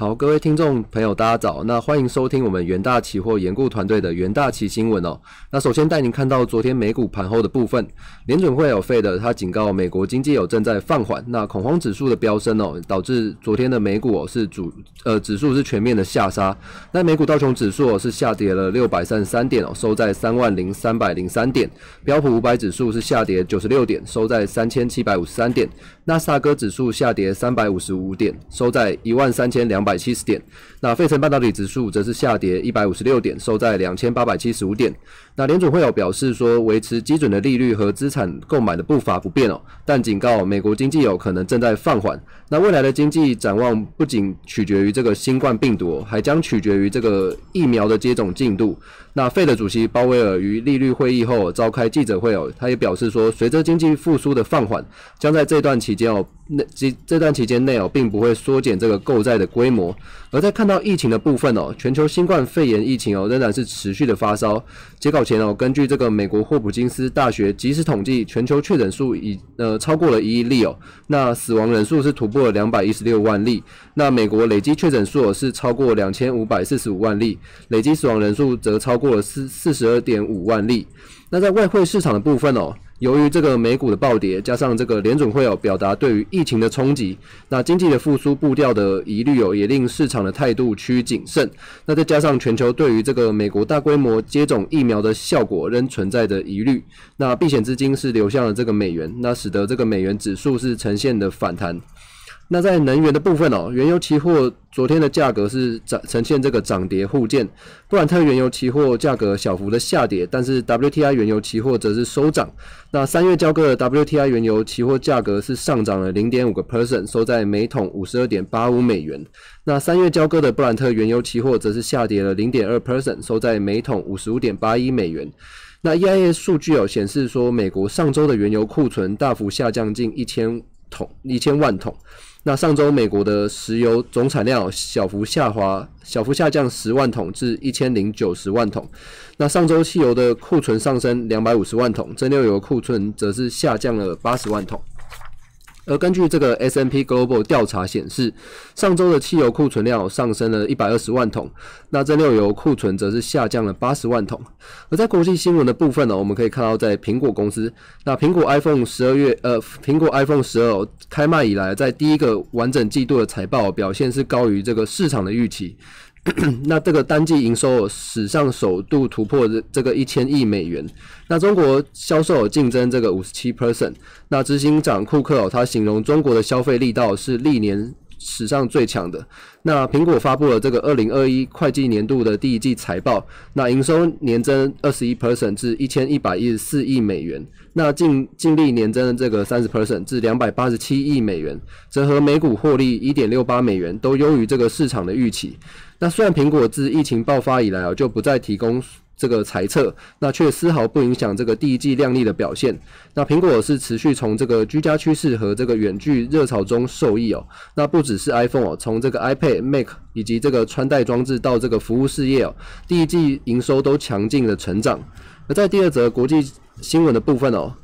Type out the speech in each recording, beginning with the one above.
好，各位听众朋友，大家早。那欢迎收听我们元大期货研顾团队的元大期新闻哦。那首先带您看到昨天美股盘后的部分，联准会有费的，他警告美国经济有正在放缓。那恐慌指数的飙升哦，导致昨天的美股哦是主呃指数是全面的下杀。那美股道琼指数哦是下跌了六百三十三点哦，收在三万零三百零三点。标普五百指数是下跌九十六点，收在三千七百五十三点。纳斯达克指数下跌三百五十五点，收在一万三千两百百。七十点，那费城半导体指数则是下跌一百五十六点，收在两千八百七十五点。那联储会有表示说，维持基准的利率和资产购买的步伐不变哦，但警告美国经济有可能正在放缓。那未来的经济展望不仅取决于这个新冠病毒，还将取决于这个疫苗的接种进度。那费的主席鲍威尔于利率会议后召开记者会哦，他也表示说，随着经济复苏的放缓，将在这段期间哦，那这这段期间内哦，并不会缩减这个购债的规模。而在看到疫情的部分哦，全球新冠肺炎疫情哦仍然是持续的发烧。截稿前哦，根据这个美国霍普金斯大学即时统计，全球确诊数已呃超过了一亿例哦，那死亡人数是突破了两百一十六万例。那美国累计确诊数是超过两千五百四十五万例，累计死亡人数则超过了四四十二点五万例。那在外汇市场的部分哦。由于这个美股的暴跌，加上这个联准会有表达对于疫情的冲击，那经济的复苏步调的疑虑哦，也令市场的态度趋于谨慎。那再加上全球对于这个美国大规模接种疫苗的效果仍存在的疑虑，那避险资金是流向了这个美元，那使得这个美元指数是呈现的反弹。那在能源的部分哦，原油期货昨天的价格是涨呈现这个涨跌互见，布兰特原油期货价格小幅的下跌，但是 WTI 原油期货则是收涨。那三月交割的 WTI 原油期货价格是上涨了零点五个 percent，收在每桶五十二点八五美元。那三月交割的布兰特原油期货则是下跌了零点二 percent，收在每桶五十五点八一美元。那 EIA 数据哦显示说，美国上周的原油库存大幅下降近一千桶一千万桶。那上周美国的石油总产量小幅下滑，小幅下降十万桶至一千零九十万桶。那上周汽油的库存上升两百五十万桶，蒸馏油库存则是下降了八十万桶。而根据这个 S M P Global 调查显示，上周的汽油库存量上升了一百二十万桶，那蒸馏油库存则是下降了八十万桶。而在国际新闻的部分呢，我们可以看到，在苹果公司，那苹果 iPhone 十二月，呃，苹果 iPhone 十二开卖以来，在第一个完整季度的财报表现是高于这个市场的预期。那这个单季营收史上首度突破这这个一千亿美元。那中国销售竞争这个五十七 percent。那执行长库克，他形容中国的消费力道是历年史上最强的。那苹果发布了这个二零二一会计年度的第一季财报，那营收年增二十一 percent 至一千一百一十四亿美元。那净净利年增这个三十 percent 至两百八十七亿美元，折合每股获利一点六八美元，都优于这个市场的预期。那虽然苹果自疫情爆发以来啊，就不再提供这个财测，那却丝毫不影响这个第一季靓丽的表现。那苹果是持续从这个居家趋势和这个远距热潮中受益哦。那不只是 iPhone 哦，从这个 iPad、Mac 以及这个穿戴装置到这个服务事业哦，第一季营收都强劲的成长。而在第二则国际新闻的部分哦。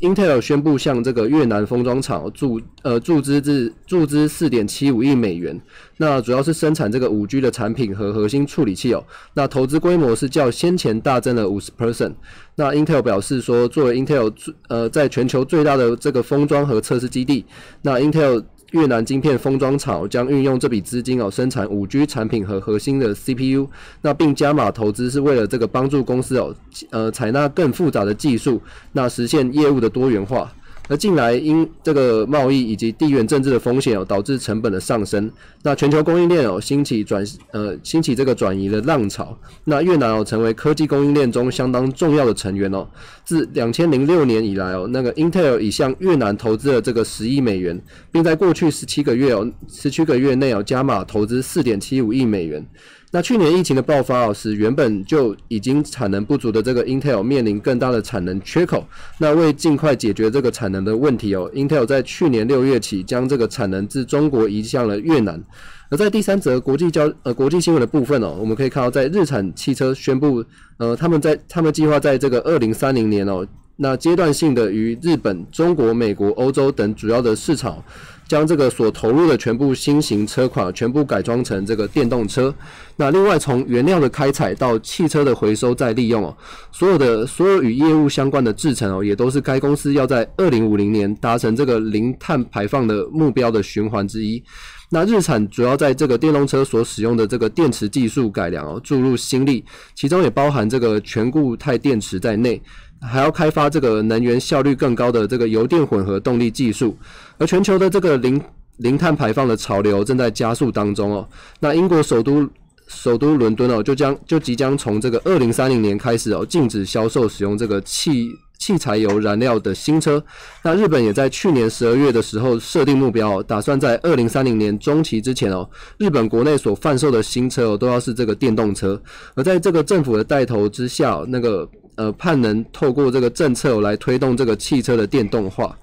Intel 宣布向这个越南封装厂注呃注资至注资四点七五亿美元，那主要是生产这个五 G 的产品和核心处理器哦。那投资规模是较先前大增了五十 percent。那 Intel 表示说，作为 Intel 呃在全球最大的这个封装和测试基地，那 Intel。越南晶片封装厂将运用这笔资金哦，生产五 G 产品和核心的 CPU，那并加码投资是为了这个帮助公司哦，呃，采纳更复杂的技术，那实现业务的多元化。而近来因这个贸易以及地缘政治的风险哦，导致成本的上升。那全球供应链哦兴起转呃兴起这个转移的浪潮。那越南哦成为科技供应链中相当重要的成员哦。自两千零六年以来哦，那个 Intel 已向越南投资了这个十亿美元，并在过去十七个月哦十七个月内哦加码投资四点七五亿美元。那去年疫情的爆发哦，使原本就已经产能不足的这个 Intel 面临更大的产能缺口。那为尽快解决这个产能的问题哦，Intel 在去年六月起将这个产能自中国移向了越南。而在第三则国际交呃国际新闻的部分哦，我们可以看到，在日产汽车宣布，呃，他们在他们计划在这个二零三零年哦，那阶段性的与日本、中国、美国、欧洲等主要的市场。将这个所投入的全部新型车款全部改装成这个电动车。那另外从原料的开采到汽车的回收再利用哦，所有的所有与业务相关的制成哦，也都是该公司要在二零五零年达成这个零碳排放的目标的循环之一。那日产主要在这个电动车所使用的这个电池技术改良哦，注入新力，其中也包含这个全固态电池在内，还要开发这个能源效率更高的这个油电混合动力技术。而全球的这个零零碳排放的潮流正在加速当中哦。那英国首都首都伦敦哦，就将就即将从这个二零三零年开始哦，禁止销售使用这个汽。汽柴油燃料的新车，那日本也在去年十二月的时候设定目标，打算在二零三零年中期之前哦，日本国内所贩售的新车哦都要是这个电动车。而在这个政府的带头之下，那个呃，盼能透过这个政策来推动这个汽车的电动化。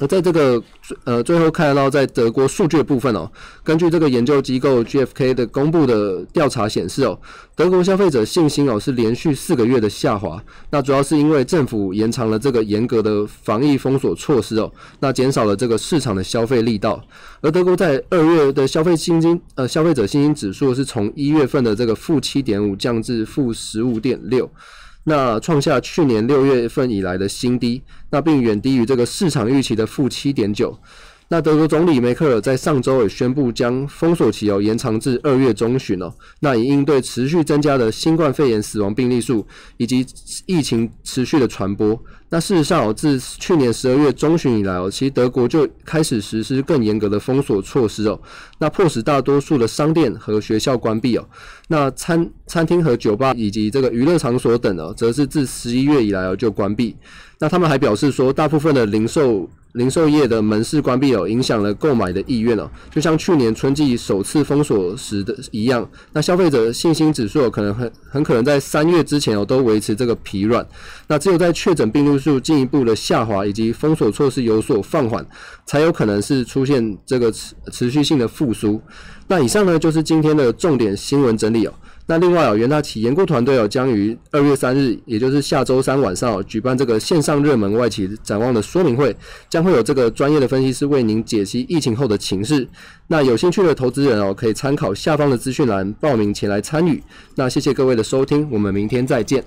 而在这个呃最后看得到，在德国数据的部分哦，根据这个研究机构 GfK 的公布的调查显示哦，德国消费者信心哦是连续四个月的下滑。那主要是因为政府延长了这个严格的防疫封锁措施哦，那减少了这个市场的消费力道。而德国在二月的消费信心呃消费者信心指数是从一月份的这个负七点五降至负十五点六。那创下去年六月份以来的新低，那并远低于这个市场预期的负七点九。那德国总理梅克尔在上周也宣布将封锁期哦延长至二月中旬哦，那以应对持续增加的新冠肺炎死亡病例数以及疫情持续的传播。那事实上哦，自去年十二月中旬以来哦，其实德国就开始实施更严格的封锁措施哦，那迫使大多数的商店和学校关闭哦，那餐餐厅和酒吧以及这个娱乐场所等哦，则是自十一月以来哦就关闭。那他们还表示说，大部分的零售。零售业的门市关闭哦，影响了购买的意愿哦，就像去年春季首次封锁时的一样。那消费者信心指数可能很很可能在三月之前哦都维持这个疲软。那只有在确诊病例数进一步的下滑以及封锁措施有所放缓，才有可能是出现这个持持续性的复苏。那以上呢就是今天的重点新闻整理哦。那另外哦，元大企研估团队哦，将于二月三日，也就是下周三晚上举办这个线上热门外企展望的说明会，将会有这个专业的分析师为您解析疫情后的情势。那有兴趣的投资人哦，可以参考下方的资讯栏报名前来参与。那谢谢各位的收听，我们明天再见。